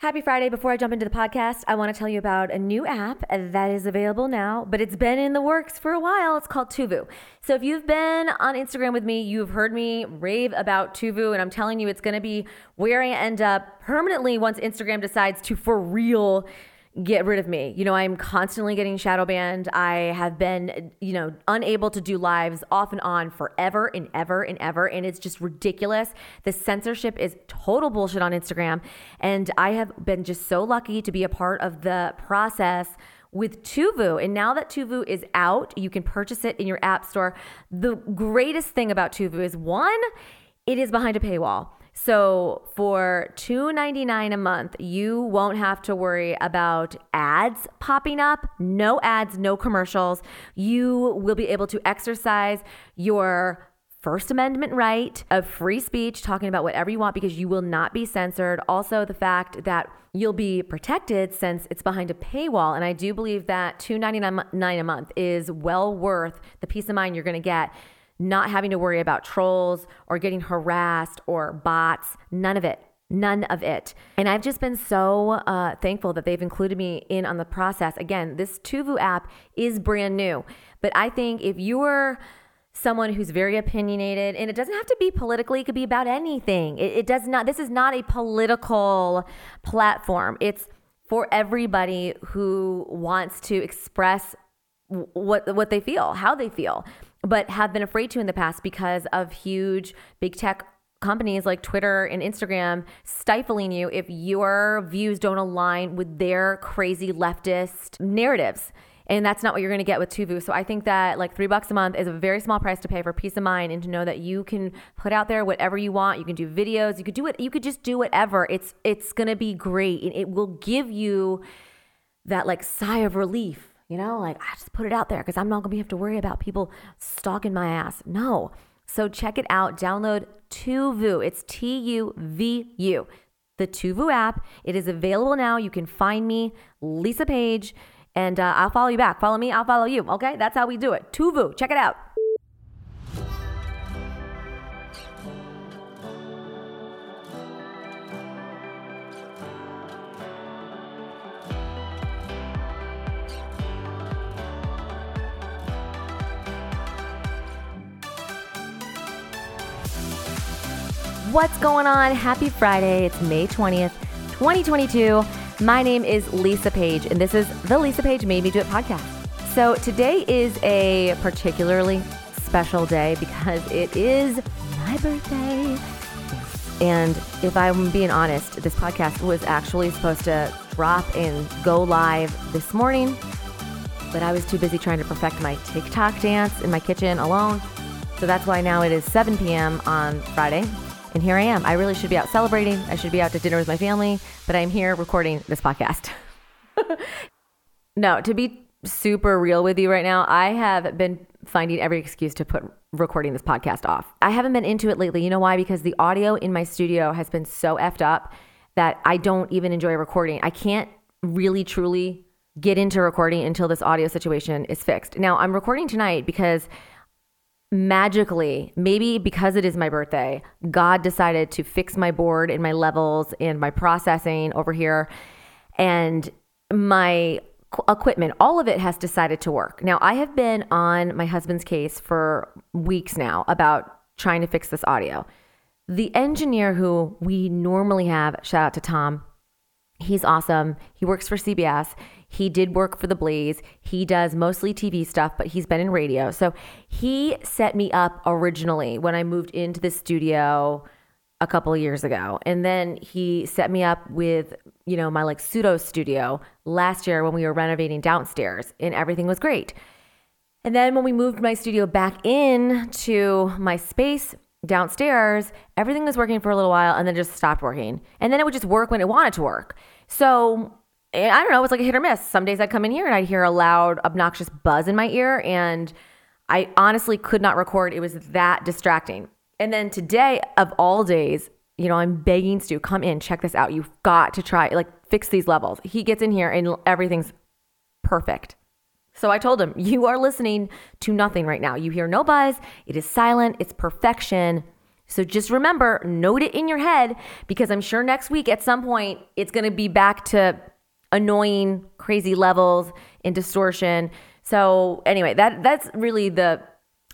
Happy Friday. Before I jump into the podcast, I want to tell you about a new app that is available now, but it's been in the works for a while. It's called Tuvu. So if you've been on Instagram with me, you've heard me rave about Tuvu, and I'm telling you, it's going to be where I end up permanently once Instagram decides to for real get rid of me. You know, I'm constantly getting shadow banned. I have been, you know, unable to do lives off and on forever and ever and ever. And it's just ridiculous. The censorship is total bullshit on Instagram. And I have been just so lucky to be a part of the process with Tuvu. And now that Tuvu is out, you can purchase it in your app store. The greatest thing about Tuvu is one, it is behind a paywall. So for $2.99 a month, you won't have to worry about ads popping up. No ads, no commercials. You will be able to exercise your First Amendment right of free speech, talking about whatever you want because you will not be censored. Also, the fact that you'll be protected since it's behind a paywall. And I do believe that $2.99 a month is well worth the peace of mind you're going to get not having to worry about trolls or getting harassed or bots, none of it. None of it. And I've just been so uh, thankful that they've included me in on the process. Again, this Tuvu app is brand new, but I think if you're someone who's very opinionated, and it doesn't have to be politically, it could be about anything. It, it does not, this is not a political platform. It's for everybody who wants to express what what they feel, how they feel but have been afraid to in the past because of huge big tech companies like Twitter and Instagram stifling you if your views don't align with their crazy leftist narratives. And that's not what you're going to get with Tuvu. So I think that like three bucks a month is a very small price to pay for peace of mind and to know that you can put out there whatever you want. You can do videos. You could do it. You could just do whatever. It's it's going to be great, and it will give you that like sigh of relief you know, like I just put it out there because I'm not gonna be have to worry about people stalking my ass. No. So check it out. Download Tuvu. It's T U V U. The Tuvu app. It is available now. You can find me, Lisa Page, and uh, I'll follow you back. Follow me. I'll follow you. Okay, that's how we do it. Tuvu. Check it out. What's going on? Happy Friday. It's May 20th, 2022. My name is Lisa Page, and this is the Lisa Page Made Me Do It podcast. So today is a particularly special day because it is my birthday. And if I'm being honest, this podcast was actually supposed to drop and go live this morning, but I was too busy trying to perfect my TikTok dance in my kitchen alone. So that's why now it is 7 p.m. on Friday, and here I am. I really should be out celebrating. I should be out to dinner with my family, but I'm here recording this podcast. no, to be super real with you right now, I have been finding every excuse to put recording this podcast off. I haven't been into it lately. You know why? Because the audio in my studio has been so effed up that I don't even enjoy recording. I can't really truly get into recording until this audio situation is fixed. Now, I'm recording tonight because magically, maybe because it is my birthday, God decided to fix my board and my levels and my processing over here. And my equipment, all of it has decided to work. Now, I have been on my husband's case for weeks now about trying to fix this audio. The engineer who we normally have, shout out to Tom, he's awesome. He works for CBS. He did work for The Blaze. He does mostly TV stuff, but he's been in radio. So he set me up originally when I moved into the studio a couple years ago. And then he set me up with, you know, my like pseudo studio last year when we were renovating downstairs and everything was great. And then when we moved my studio back in to my space downstairs, everything was working for a little while and then just stopped working. And then it would just work when it wanted to work. So I don't know, it was like a hit or miss. Some days I'd come in here and I'd hear a loud, obnoxious buzz in my ear, and I honestly could not record. It was that distracting. And then today, of all days, you know, I'm begging Stu, come in, check this out. You've got to try, like, fix these levels. He gets in here and everything's perfect. So I told him, you are listening to nothing right now. You hear no buzz, it is silent, it's perfection. So just remember, note it in your head because I'm sure next week at some point it's going to be back to annoying, crazy levels and distortion. So anyway, that that's really the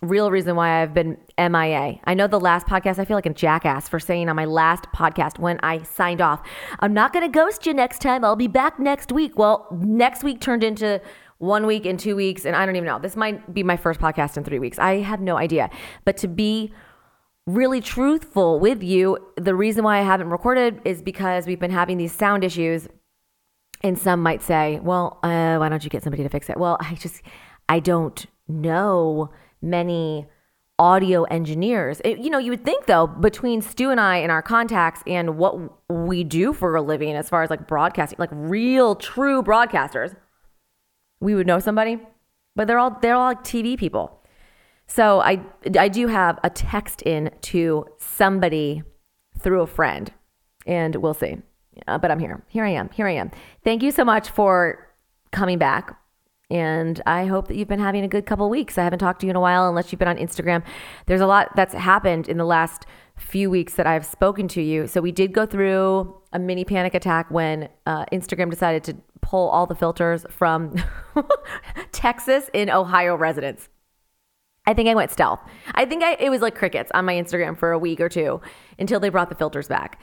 real reason why I've been MIA. I know the last podcast, I feel like a jackass for saying on my last podcast when I signed off, I'm not going to ghost you next time. I'll be back next week. Well, next week turned into one week and two weeks, and I don't even know. This might be my first podcast in three weeks. I have no idea. But to be really truthful with you, the reason why I haven't recorded is because we've been having these sound issues. And some might say, well, uh, why don't you get somebody to fix it? Well, I just, I don't know many audio engineers. It, you know, you would think though, between Stu and I and our contacts and what we do for a living as far as like broadcasting, like real true broadcasters, we would know somebody. But they're all they're all like TV people. So I I do have a text in to somebody through a friend, and we'll see. Uh, but I'm here. Here I am. Here I am. Thank you so much for coming back. And I hope that you've been having a good couple weeks. I haven't talked to you in a while unless you've been on Instagram. There's a lot that's happened in the last few weeks that I've spoken to you. So we did go through a mini panic attack when uh, Instagram decided to pull all the filters from Texas in Ohio residents. I think I went stealth. I think I, it was like crickets on my Instagram for a week or two until they brought the filters back.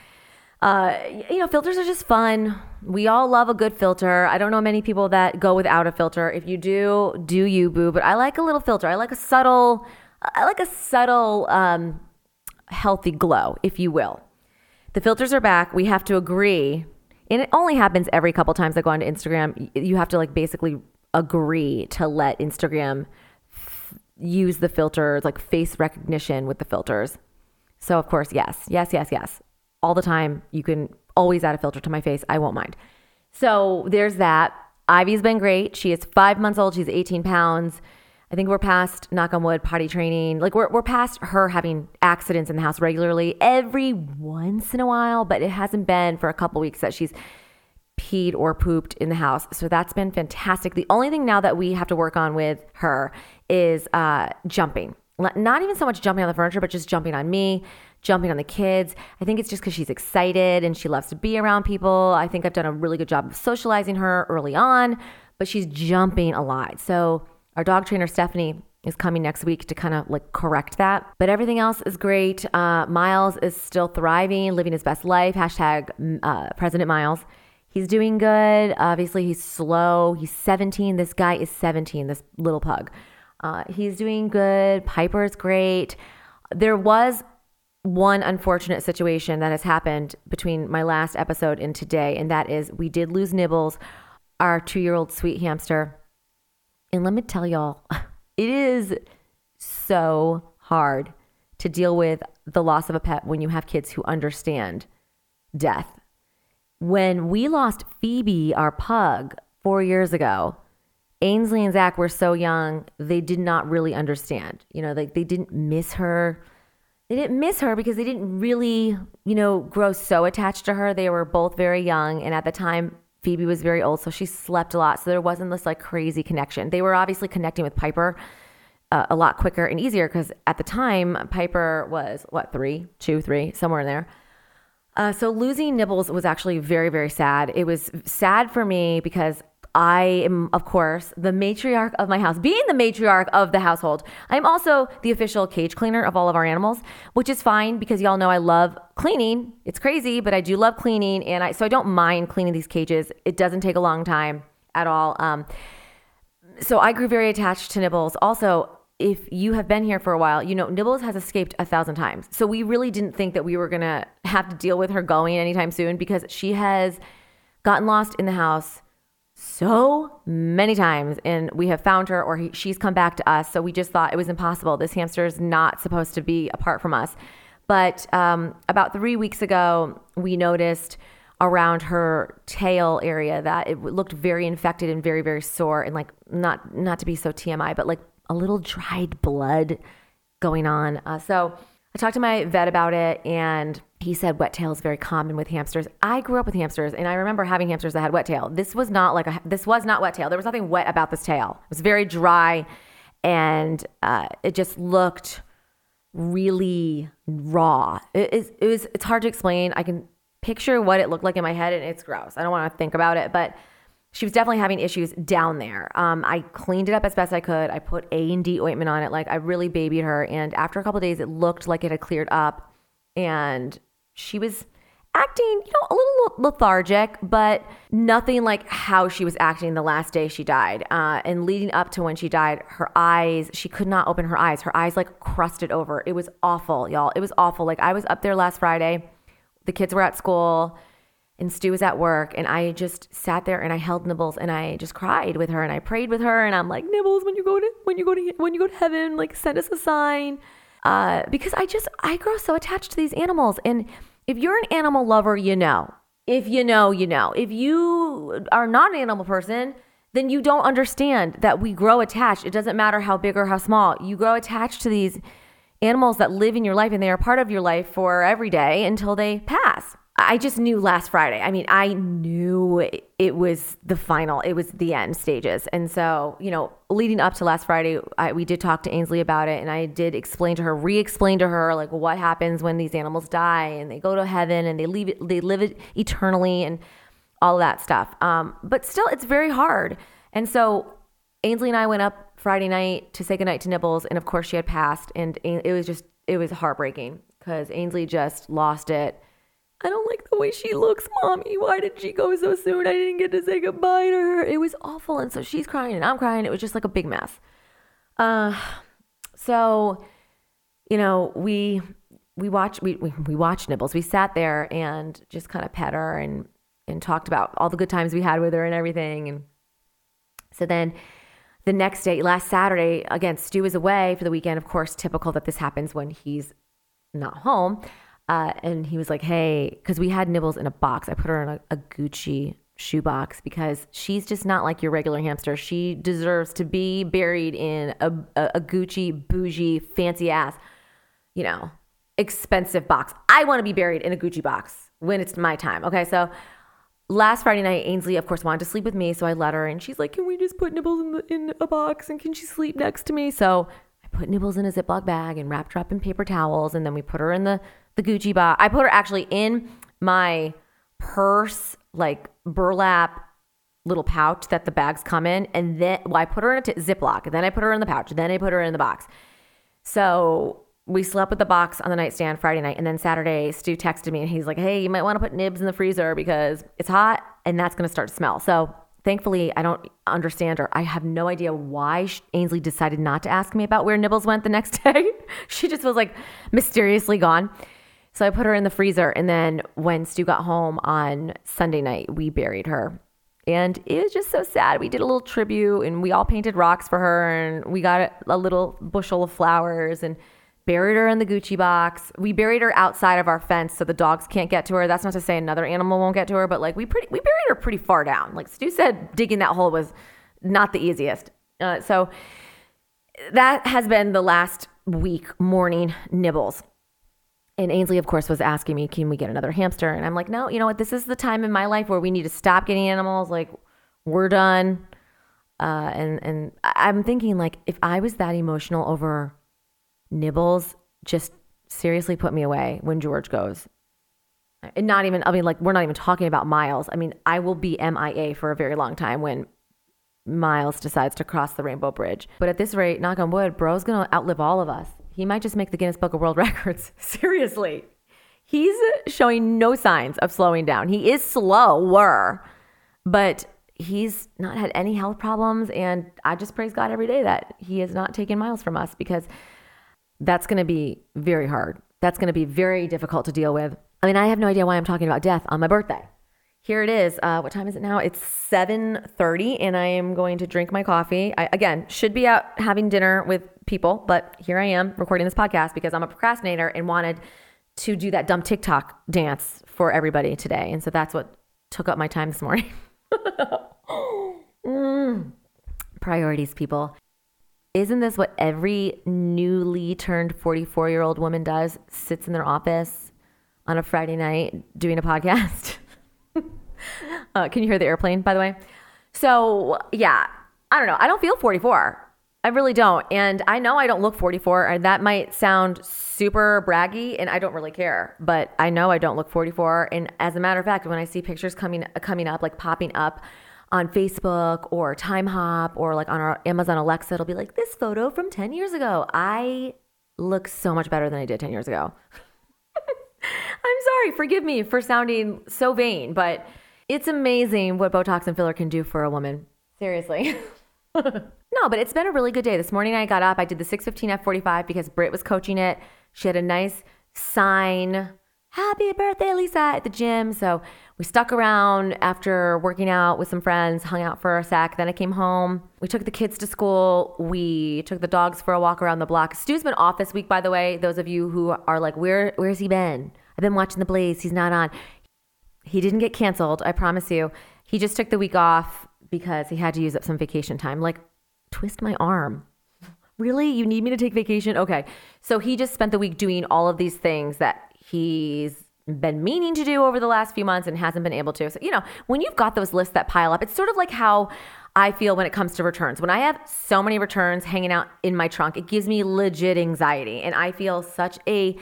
Uh, you know, filters are just fun. We all love a good filter. I don't know many people that go without a filter. If you do, do you, boo. But I like a little filter. I like a subtle, I like a subtle, um, healthy glow, if you will. The filters are back. We have to agree, and it only happens every couple times I go onto Instagram. You have to like basically agree to let Instagram f- use the filters, like face recognition with the filters. So of course, yes, yes, yes, yes all the time. You can always add a filter to my face. I won't mind. So there's that. Ivy's been great. She is five months old. She's 18 pounds. I think we're past, knock on wood, potty training. Like we're, we're past her having accidents in the house regularly every once in a while, but it hasn't been for a couple weeks that she's peed or pooped in the house. So that's been fantastic. The only thing now that we have to work on with her is uh, jumping. Not even so much jumping on the furniture, but just jumping on me jumping on the kids. I think it's just because she's excited and she loves to be around people. I think I've done a really good job of socializing her early on, but she's jumping a lot. So our dog trainer, Stephanie, is coming next week to kind of like correct that. But everything else is great. Uh, Miles is still thriving, living his best life. Hashtag uh, President Miles. He's doing good. Obviously, he's slow. He's 17. This guy is 17, this little pug. Uh, he's doing good. Piper is great. There was one unfortunate situation that has happened between my last episode and today, and that is we did lose Nibbles, our two year old sweet hamster. And let me tell y'all, it is so hard to deal with the loss of a pet when you have kids who understand death. When we lost Phoebe, our pug, four years ago, Ainsley and Zach were so young, they did not really understand. You know, they, they didn't miss her they didn't miss her because they didn't really, you know, grow so attached to her. They were both very young. And at the time, Phoebe was very old, so she slept a lot. So there wasn't this like crazy connection. They were obviously connecting with Piper uh, a lot quicker and easier because at the time, Piper was what, three, two, three, somewhere in there. Uh, so losing Nibbles was actually very, very sad. It was sad for me because I am, of course, the matriarch of my house. Being the matriarch of the household, I'm also the official cage cleaner of all of our animals, which is fine because y'all know I love cleaning. It's crazy, but I do love cleaning, and I so I don't mind cleaning these cages. It doesn't take a long time at all. Um, so I grew very attached to Nibbles. Also, if you have been here for a while, you know Nibbles has escaped a thousand times. So we really didn't think that we were gonna have to deal with her going anytime soon because she has gotten lost in the house so many times and we have found her or he, she's come back to us. So we just thought it was impossible. This hamster is not supposed to be apart from us. But um, about three weeks ago, we noticed around her tail area that it looked very infected and very very sore and like not not to be so TMI, but like a little dried blood going on. Uh, so I talked to my vet about it and he said wet tail is very common with hamsters. I grew up with hamsters and I remember having hamsters that had wet tail. This was not like a this was not wet tail. There was nothing wet about this tail. It was very dry and uh, it just looked really raw. It is it was it's hard to explain. I can picture what it looked like in my head and it's gross. I don't want to think about it, but she was definitely having issues down there. Um, I cleaned it up as best I could. I put A and D ointment on it. Like I really babied her. And after a couple days, it looked like it had cleared up. And she was acting, you know, a little lethargic, but nothing like how she was acting the last day she died. Uh, and leading up to when she died, her eyes, she could not open her eyes. Her eyes like crusted over. It was awful, y'all. It was awful. Like I was up there last Friday. The kids were at school and Stu was at work and I just sat there and I held Nibbles and I just cried with her and I prayed with her and I'm like Nibbles when you go to when you go to when you go to heaven like send us a sign. Uh, because I just I grow so attached to these animals and if you're an animal lover you know. If you know you know. If you are not an animal person then you don't understand that we grow attached. It doesn't matter how big or how small. You grow attached to these animals that live in your life and they are part of your life for every day until they pass I just knew last Friday. I mean, I knew it was the final, it was the end stages. And so, you know, leading up to last Friday, I, we did talk to Ainsley about it. And I did explain to her, re explain to her, like what happens when these animals die and they go to heaven and they leave it, they live it eternally and all that stuff. Um, but still, it's very hard. And so, Ainsley and I went up Friday night to say goodnight to Nibbles. And of course, she had passed. And it was just, it was heartbreaking because Ainsley just lost it I don't like the way she looks, mommy. Why did she go so soon? I didn't get to say goodbye to her. It was awful. And so she's crying and I'm crying. It was just like a big mess. Uh, so, you know, we we watched we, we we watched Nibbles. We sat there and just kind of pet her and and talked about all the good times we had with her and everything. And so then the next day, last Saturday, again, Stu is away for the weekend. Of course, typical that this happens when he's not home. Uh, and he was like, hey, because we had Nibbles in a box. I put her in a, a Gucci shoebox because she's just not like your regular hamster. She deserves to be buried in a, a, a Gucci, bougie, fancy ass, you know, expensive box. I want to be buried in a Gucci box when it's my time. Okay, so last Friday night, Ainsley, of course, wanted to sleep with me, so I let her, and she's like, "Can we just put Nibbles in the, in a box and can she sleep next to me?" So I put Nibbles in a Ziploc bag and wrapped her up in paper towels, and then we put her in the the Gucci bag. I put her actually in my purse, like burlap little pouch that the bags come in. And then well, I put her in a t- Ziploc. And then I put her in the pouch. Then I put her in the box. So we slept with the box on the nightstand Friday night. And then Saturday, Stu texted me and he's like, hey, you might want to put nibs in the freezer because it's hot and that's going to start to smell. So thankfully, I don't understand or I have no idea why Ainsley decided not to ask me about where Nibbles went the next day. she just was like mysteriously gone. So I put her in the freezer. And then when Stu got home on Sunday night, we buried her. And it was just so sad. We did a little tribute and we all painted rocks for her and we got a little bushel of flowers and buried her in the Gucci box. We buried her outside of our fence so the dogs can't get to her. That's not to say another animal won't get to her, but like we pretty we buried her pretty far down. Like Stu said, digging that hole was not the easiest. Uh, so that has been the last week mourning nibbles and Ainsley, of course, was asking me, can we get another hamster? And I'm like, no, you know what? This is the time in my life where we need to stop getting animals. Like, we're done. Uh, and and I'm thinking, like, if I was that emotional over nibbles, just seriously put me away when George goes. And not even, I mean, like, we're not even talking about Miles. I mean, I will be MIA for a very long time when Miles decides to cross the Rainbow Bridge. But at this rate, knock on wood, bro's gonna outlive all of us. He might just make the Guinness Book of World Records. Seriously. He's showing no signs of slowing down. He is slower, but he's not had any health problems. And I just praise God every day that he has not taken miles from us because that's going to be very hard. That's going to be very difficult to deal with. I mean, I have no idea why I'm talking about death on my birthday. Here it is. Uh, what time is it now? It's 7:30, and I am going to drink my coffee. I, again, should be out having dinner with people, but here I am recording this podcast because I'm a procrastinator and wanted to do that dumb TikTok dance for everybody today. And so that's what took up my time this morning. mm. Priorities, people. Isn't this what every newly turned 44 year old woman does? Sits in their office on a Friday night doing a podcast? uh, can you hear the airplane, by the way? So, yeah, I don't know. I don't feel 44. I really don't. And I know I don't look 44, that might sound super braggy, and I don't really care. But I know I don't look 44. And as a matter of fact, when I see pictures coming coming up, like popping up on Facebook or Timehop or like on our Amazon Alexa, it'll be like this photo from 10 years ago. I look so much better than I did 10 years ago. I'm sorry, forgive me for sounding so vain, but it's amazing what Botox and filler can do for a woman. Seriously. no, but it's been a really good day. This morning I got up, I did the 615 F45 because Britt was coaching it. She had a nice sign, happy birthday, Lisa, at the gym. So we stuck around after working out with some friends, hung out for a sec. Then I came home. We took the kids to school. We took the dogs for a walk around the block. Stu's been off this week, by the way. Those of you who are like, where where's he been? I've been watching the Blaze. He's not on. He didn't get canceled, I promise you. He just took the week off because he had to use up some vacation time. Like, twist my arm. Really? You need me to take vacation? Okay. So he just spent the week doing all of these things that he's been meaning to do over the last few months and hasn't been able to. So, you know, when you've got those lists that pile up, it's sort of like how I feel when it comes to returns. When I have so many returns hanging out in my trunk, it gives me legit anxiety. And I feel such a,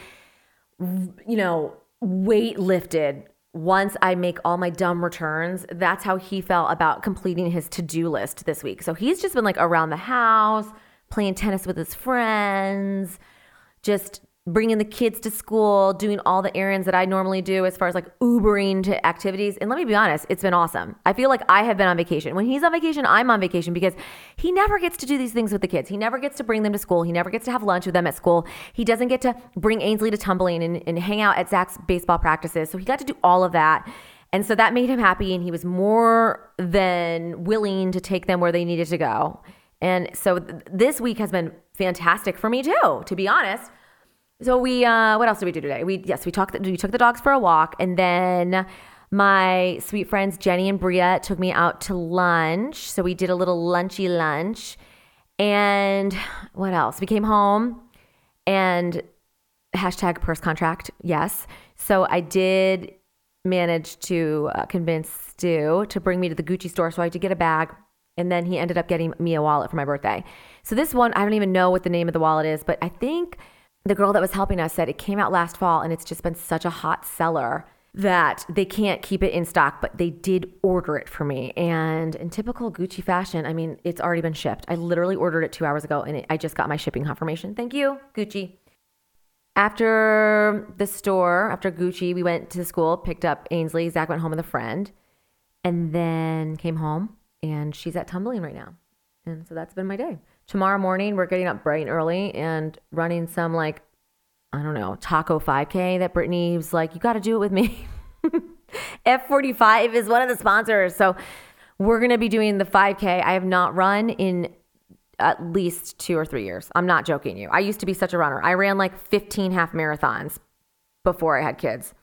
you know, weight lifted once I make all my dumb returns. That's how he felt about completing his to do list this week. So he's just been like around the house, playing tennis with his friends, just bringing the kids to school, doing all the errands that I normally do as far as like Ubering to activities. And let me be honest, it's been awesome. I feel like I have been on vacation. When he's on vacation, I'm on vacation because he never gets to do these things with the kids. He never gets to bring them to school. He never gets to have lunch with them at school. He doesn't get to bring Ainsley to tumbling and, and hang out at Zach's baseball practices. So he got to do all of that. And so that made him happy. And he was more than willing to take them where they needed to go. And so th- this week has been fantastic for me too, to be honest. So we, uh, what else did we do today? We yes, we talked. We took the dogs for a walk, and then my sweet friends Jenny and Bria took me out to lunch. So we did a little lunchy lunch, and what else? We came home, and hashtag purse contract. Yes. So I did manage to uh, convince Stu to bring me to the Gucci store, so I had to get a bag. And then he ended up getting me a wallet for my birthday. So this one, I don't even know what the name of the wallet is, but I think the girl that was helping us said it came out last fall and it's just been such a hot seller that they can't keep it in stock, but they did order it for me. And in typical Gucci fashion, I mean, it's already been shipped. I literally ordered it two hours ago and it, I just got my shipping confirmation. Thank you, Gucci. After the store, after Gucci, we went to school, picked up Ainsley. Zach went home with a friend, and then came home, and she's at tumbling right now. And so that's been my day tomorrow morning we're getting up bright and early and running some like I don't know taco 5K that Brittany was like, you got to do it with me. F45 is one of the sponsors, so we're gonna be doing the 5K. I have not run in at least two or three years. I'm not joking you. I used to be such a runner. I ran like 15 half marathons before I had kids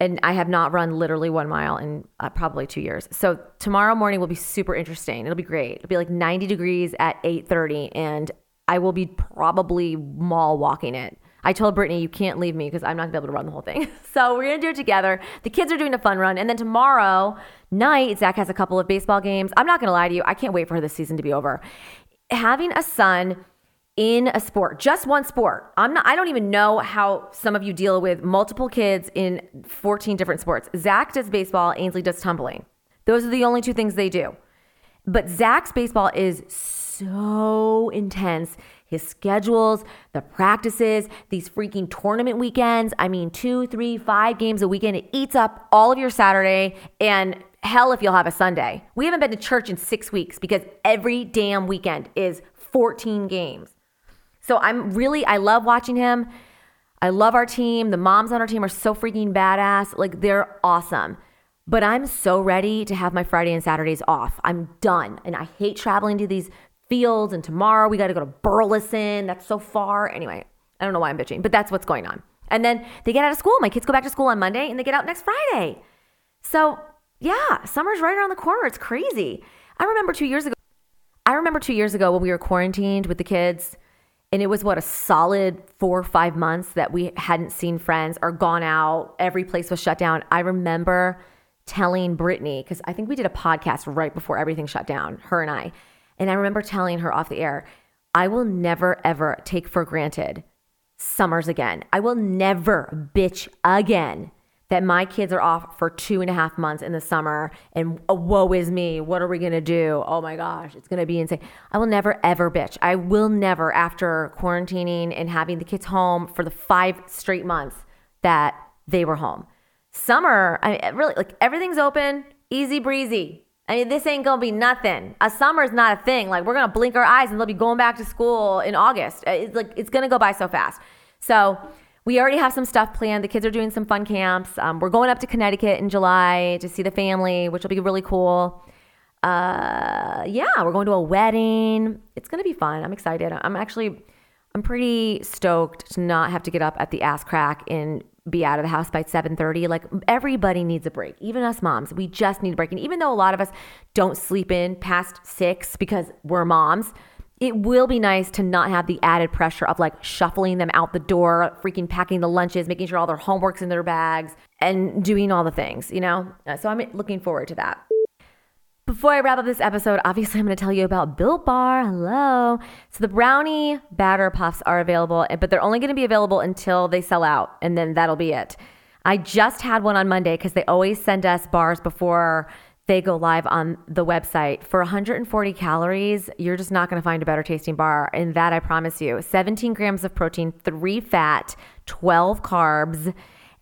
and I have not run literally one mile in uh, probably two years. So tomorrow morning will be super interesting. It'll be great. It'll be like 90 degrees at 8:30, and I will be probably mall walking it. I told Brittany, you can't leave me because I'm not gonna be able to run the whole thing. so we're gonna do it together. The kids are doing a fun run, and then tomorrow night, Zach has a couple of baseball games. I'm not gonna lie to you, I can't wait for this season to be over. Having a son in a sport, just one sport. I'm not I don't even know how some of you deal with multiple kids in 14 different sports. Zach does baseball, Ainsley does tumbling. Those are the only two things they do. But Zach's baseball is so intense. His schedules, the practices, these freaking tournament weekends. I mean, two, three, five games a weekend. It eats up all of your Saturday and hell if you'll have a Sunday. We haven't been to church in six weeks because every damn weekend is 14 games. So I'm really, I love watching him. I love our team. The moms on our team are so freaking badass. Like they're awesome. But I'm so ready to have my Friday and Saturdays off. I'm done. And I hate traveling to these fields. And tomorrow we got to go to Burleson. That's so far. Anyway, I don't know why I'm bitching, but that's what's going on. And then they get out of school. My kids go back to school on Monday and they get out next Friday. So yeah, summer's right around the corner. It's crazy. I remember two years ago. I remember two years ago when we were quarantined with the kids and it was what a solid four or five months that we hadn't seen friends or gone out. Every place was shut down. I remember telling Brittany, because I think we did a podcast right before everything shut down, her and I. And I remember telling her off the air, I will never, ever take for granted summers again. I will never bitch again that my kids are off for two and a half months in the summer and oh, woe is me. What are we going to do? Oh my gosh, it's going to be insane. I will never, ever bitch. I will never, after quarantining and having the kids home for the five straight months that they were home. Summer, I mean, really, like everything's open, easy breezy. I mean, this ain't gonna be nothing. A summer is not a thing. Like we're gonna blink our eyes and they'll be going back to school in August. Uh, it's like it's gonna go by so fast. So we already have some stuff planned. The kids are doing some fun camps. Um, we're going up to Connecticut in July to see the family, which will be really cool. Uh, yeah, we're going to a wedding. It's gonna be fun. I'm excited. I'm actually, I'm pretty stoked to not have to get up at the ass crack and be out of the house by 7:30. Like everybody needs a break. Even us moms, we just need a break. And even though a lot of us don't sleep in past 6 because we're moms, it will be nice to not have the added pressure of like shuffling them out the door, freaking packing the lunches, making sure all their homework's in their bags, and doing all the things, you know? Uh, so I'm looking forward to that. Before I wrap up this episode, obviously I'm going to tell you about Built Bar. Hello. So the brownie batter puffs are available, but they're only going to be available until they sell out, and then that'll be it. I just had one on Monday because they always send us bars before they go live on the website. For 140 calories, you're just not going to find a better tasting bar. And that I promise you 17 grams of protein, three fat, 12 carbs,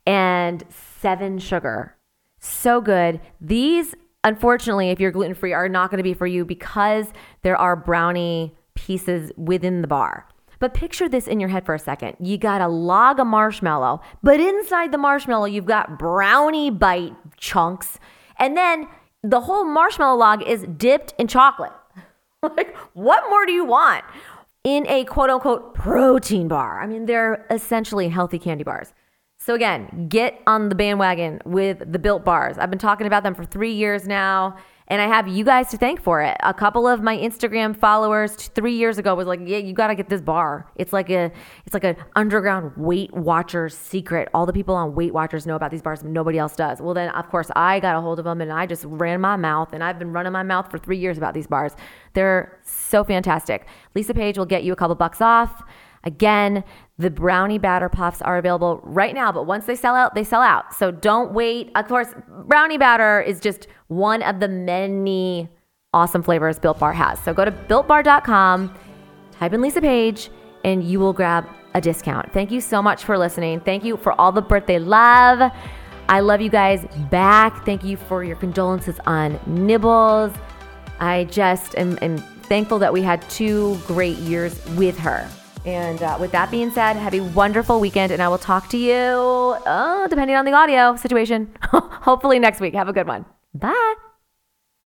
and seven sugar. So good. These unfortunately, if you're gluten free, are not going to be for you because there are brownie pieces within the bar. But picture this in your head for a second. You got a log of marshmallow, but inside the marshmallow, you've got brownie bite chunks. And then the whole marshmallow log is dipped in chocolate. like, what more do you want in a quote unquote protein bar? I mean, they're essentially healthy candy bars. So, again, get on the bandwagon with the built bars. I've been talking about them for three years now, and I have you guys to thank for it. A couple of my Instagram followers three years ago was like, "Yeah, you got to get this bar. It's like a, it's like an underground Weight Watchers secret. All the people on Weight Watchers know about these bars, but nobody else does." Well, then of course I got a hold of them, and I just ran my mouth, and I've been running my mouth for three years about these bars. They're so fantastic. Lisa Page will get you a couple bucks off. Again, the brownie batter puffs are available right now, but once they sell out, they sell out. So don't wait. Of course, brownie batter is just one of the many awesome flavors Built Bar has. So go to builtbar.com, type in Lisa Page, and you will grab a discount. Thank you so much for listening. Thank you for all the birthday love. I love you guys back. Thank you for your condolences on Nibbles. I just am, am thankful that we had two great years with her. And uh, with that being said, have a wonderful weekend, and I will talk to you, uh, depending on the audio situation, hopefully next week. Have a good one. Bye.